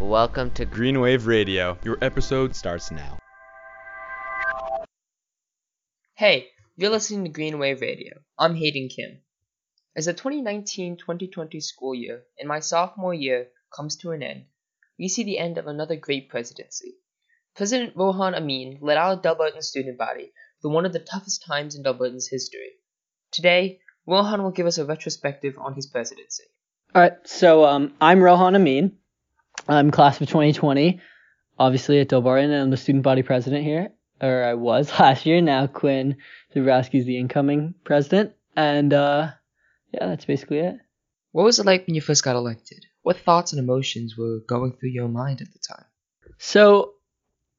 Welcome to Green Wave Radio. Your episode starts now. Hey, you're listening to Green Wave Radio. I'm Hayden Kim. As the 2019-2020 school year and my sophomore year comes to an end, we see the end of another great presidency. President Rohan Amin led our Delbarton student body through one of the toughest times in Delbarton's history. Today, Rohan will give us a retrospective on his presidency. All right, so um, I'm Rohan Amin. I'm class of 2020, obviously at Delbarton, and I'm the student body president here, or I was last year. Now Quinn Zabrowski's the incoming president, and uh, yeah, that's basically it. What was it like when you first got elected? What thoughts and emotions were going through your mind at the time? So,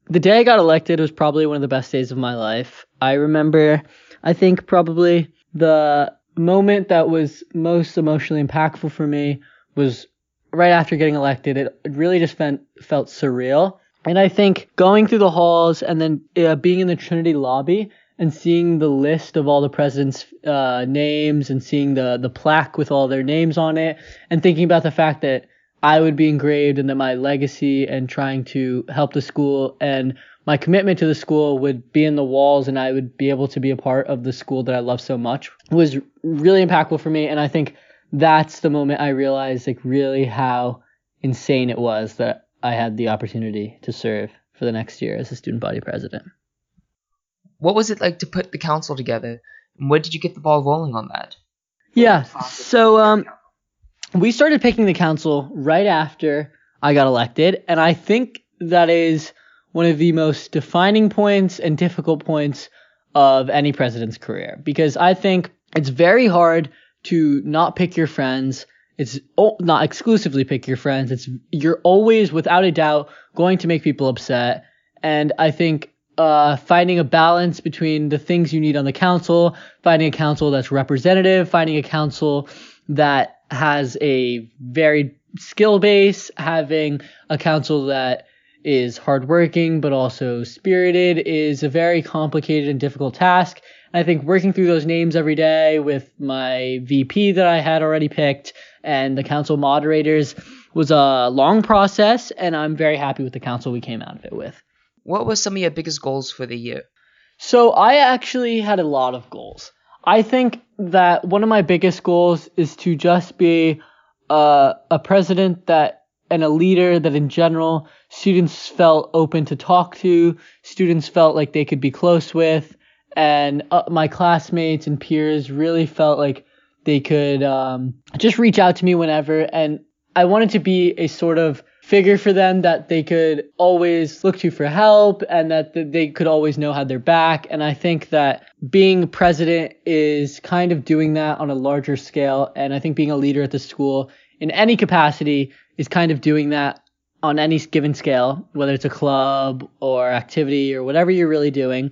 the day I got elected was probably one of the best days of my life. I remember, I think probably the moment that was most emotionally impactful for me was right after getting elected. It, really just felt, felt surreal. And I think going through the halls and then uh, being in the Trinity lobby and seeing the list of all the presidents' uh, names and seeing the, the plaque with all their names on it and thinking about the fact that I would be engraved and that my legacy and trying to help the school and my commitment to the school would be in the walls and I would be able to be a part of the school that I love so much was really impactful for me. And I think that's the moment I realized like really how insane it was that I had the opportunity to serve for the next year as a student body president. What was it like to put the council together? And where did you get the ball rolling on that? Yeah, so um, we started picking the council right after I got elected, and I think that is one of the most defining points and difficult points of any president's career because I think it's very hard to not pick your friends. It's not exclusively pick your friends. It's you're always without a doubt going to make people upset, and I think uh, finding a balance between the things you need on the council, finding a council that's representative, finding a council that has a varied skill base, having a council that is hardworking but also spirited is a very complicated and difficult task. I think working through those names every day with my VP that I had already picked and the council moderators was a long process, and I'm very happy with the council we came out of it with. What were some of your biggest goals for the year? So I actually had a lot of goals. I think that one of my biggest goals is to just be uh, a president that and a leader that in general students felt open to talk to, students felt like they could be close with, and uh, my classmates and peers really felt like they could um, just reach out to me whenever. And I wanted to be a sort of figure for them that they could always look to for help and that they could always know had their back. And I think that being president is kind of doing that on a larger scale. And I think being a leader at the school in any capacity is kind of doing that on any given scale, whether it's a club or activity or whatever you're really doing.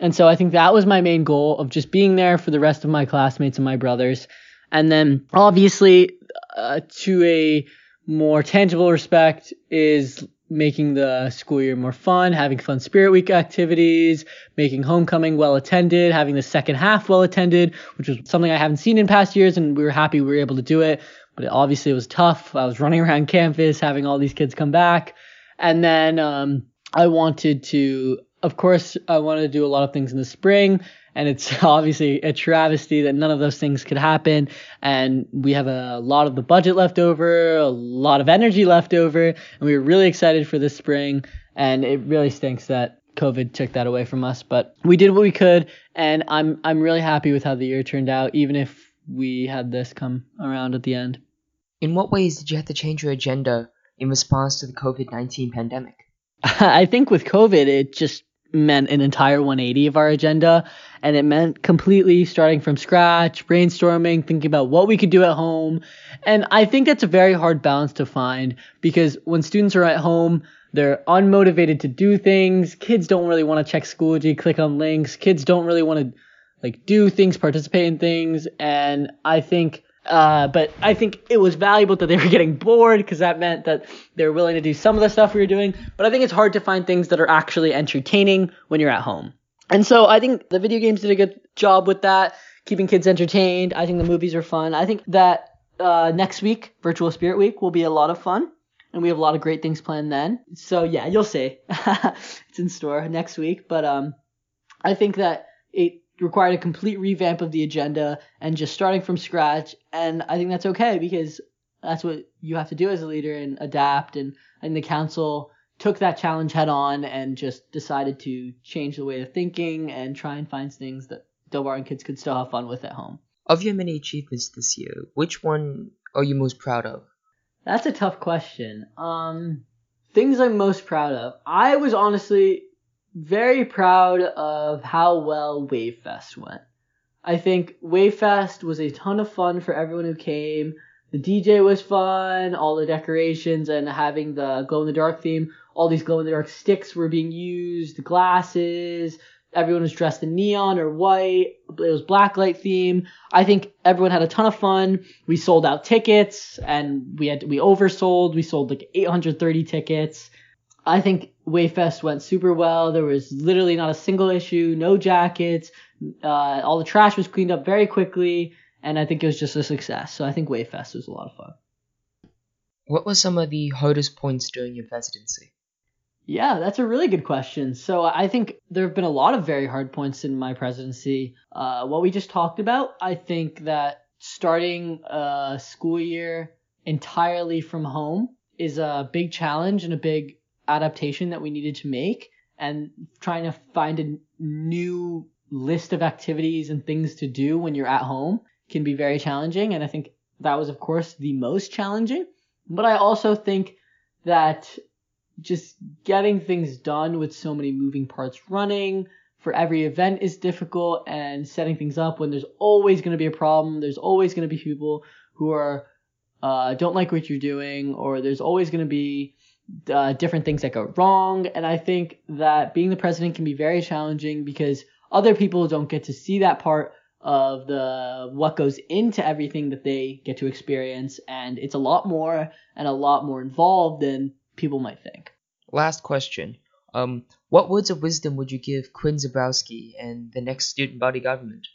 And so I think that was my main goal of just being there for the rest of my classmates and my brothers. And then obviously, uh, to a more tangible respect is making the school year more fun, having fun Spirit Week activities, making homecoming well attended, having the second half well attended, which was something I haven't seen in past years, and we were happy we were able to do it. But it, obviously, it was tough. I was running around campus, having all these kids come back, and then um, I wanted to, of course, I wanted to do a lot of things in the spring and it's obviously a travesty that none of those things could happen. And we have a lot of the budget left over, a lot of energy left over, and we were really excited for this spring. And it really stinks that COVID took that away from us, but we did what we could, and I'm I'm really happy with how the year turned out, even if we had this come around at the end. In what ways did you have to change your agenda in response to the COVID 19 pandemic? I think with COVID, it just meant an entire 180 of our agenda and it meant completely starting from scratch brainstorming thinking about what we could do at home and i think that's a very hard balance to find because when students are at home they're unmotivated to do things kids don't really want to check schoology click on links kids don't really want to like do things participate in things and i think uh, but I think it was valuable that they were getting bored because that meant that they were willing to do some of the stuff we were doing. But I think it's hard to find things that are actually entertaining when you're at home. And so I think the video games did a good job with that, keeping kids entertained. I think the movies are fun. I think that uh, next week, Virtual Spirit Week, will be a lot of fun. and we have a lot of great things planned then. So yeah, you'll see. it's in store next week, but um, I think that it required a complete revamp of the agenda and just starting from scratch, and I think that's okay because that's what you have to do as a leader and adapt. And and the council took that challenge head on and just decided to change the way of thinking and try and find things that Delbarton kids could still have fun with at home. Of your many achievements this year, which one are you most proud of? That's a tough question. Um, things I'm most proud of. I was honestly very proud of how well Wavefest went. I think Wavefest was a ton of fun for everyone who came. The DJ was fun, all the decorations and having the glow in the dark theme. All these glow in the dark sticks were being used, glasses, everyone was dressed in neon or white. It was black light theme. I think everyone had a ton of fun. We sold out tickets and we had we oversold. We sold like 830 tickets. I think Wavefest went super well. There was literally not a single issue, no jackets. Uh, all the trash was cleaned up very quickly, and I think it was just a success. So I think Wavefest was a lot of fun. What were some of the hardest points during your presidency? Yeah, that's a really good question. So I think there have been a lot of very hard points in my presidency. Uh, what we just talked about, I think that starting a school year entirely from home is a big challenge and a big adaptation that we needed to make. And trying to find a new list of activities and things to do when you're at home can be very challenging. And I think that was, of course, the most challenging. But I also think that just getting things done with so many moving parts running for every event is difficult and setting things up when there's always going to be a problem there's always going to be people who are uh, don't like what you're doing or there's always going to be uh, different things that go wrong and i think that being the president can be very challenging because other people don't get to see that part of the what goes into everything that they get to experience and it's a lot more and a lot more involved than people might think. Last question. Um, what words of wisdom would you give Quinn Zabrowski and the next student body government?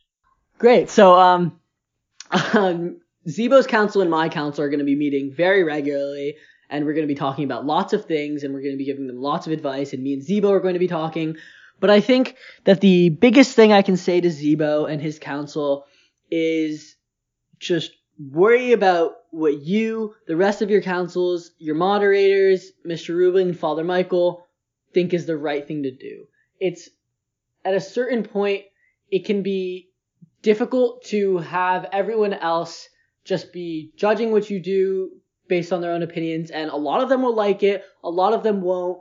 Great. So, um, um, Zebo's council and my council are going to be meeting very regularly, and we're going to be talking about lots of things, and we're going to be giving them lots of advice, and me and Zebo are going to be talking. But I think that the biggest thing I can say to Zebo and his council is just worry about what you, the rest of your councils, your moderators, Mr. Rubin Father Michael, think is the right thing to do. It's at a certain point, it can be difficult to have everyone else just be judging what you do based on their own opinions, and a lot of them will like it, a lot of them won't.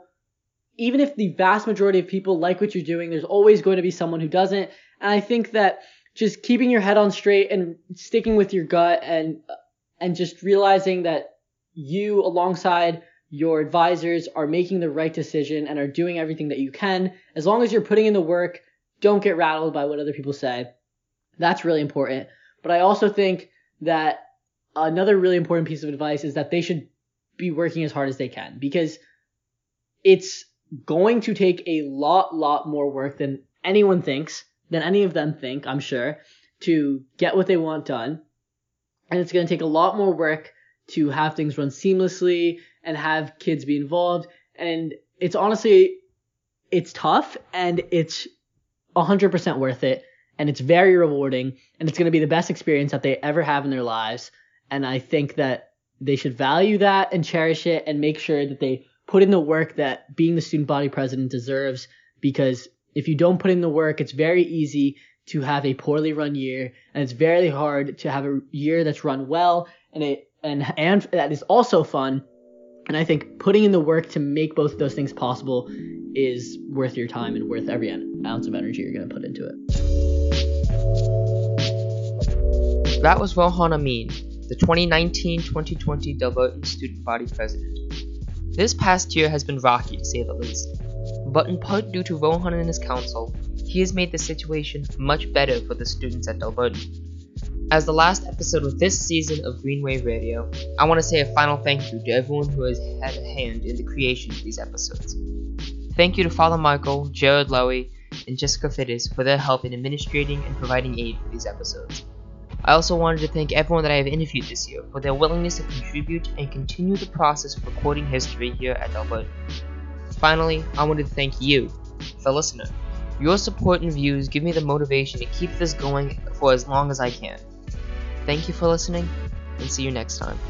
Even if the vast majority of people like what you're doing, there's always going to be someone who doesn't. And I think that just keeping your head on straight and sticking with your gut and and just realizing that you alongside your advisors are making the right decision and are doing everything that you can as long as you're putting in the work don't get rattled by what other people say that's really important but i also think that another really important piece of advice is that they should be working as hard as they can because it's going to take a lot lot more work than anyone thinks than any of them think, I'm sure, to get what they want done. And it's going to take a lot more work to have things run seamlessly and have kids be involved. And it's honestly, it's tough and it's 100% worth it. And it's very rewarding and it's going to be the best experience that they ever have in their lives. And I think that they should value that and cherish it and make sure that they put in the work that being the student body president deserves because if you don't put in the work, it's very easy to have a poorly run year, and it's very hard to have a year that's run well and it and and that is also fun. And I think putting in the work to make both those things possible is worth your time and worth every ounce of energy you're going to put into it. That was Rohan Amin, the 2019-2020 Delbarton Student Body President. This past year has been rocky to say the least but in part due to Rohan and his council, he has made the situation much better for the students at Delbarton. As the last episode of this season of Greenwave Radio, I want to say a final thank you to everyone who has had a hand in the creation of these episodes. Thank you to Father Michael, Jared Lowy, and Jessica Fittis for their help in administrating and providing aid for these episodes. I also wanted to thank everyone that I have interviewed this year for their willingness to contribute and continue the process of recording history here at Delbarton. Finally, I wanted to thank you, the listener. Your support and views give me the motivation to keep this going for as long as I can. Thank you for listening, and see you next time.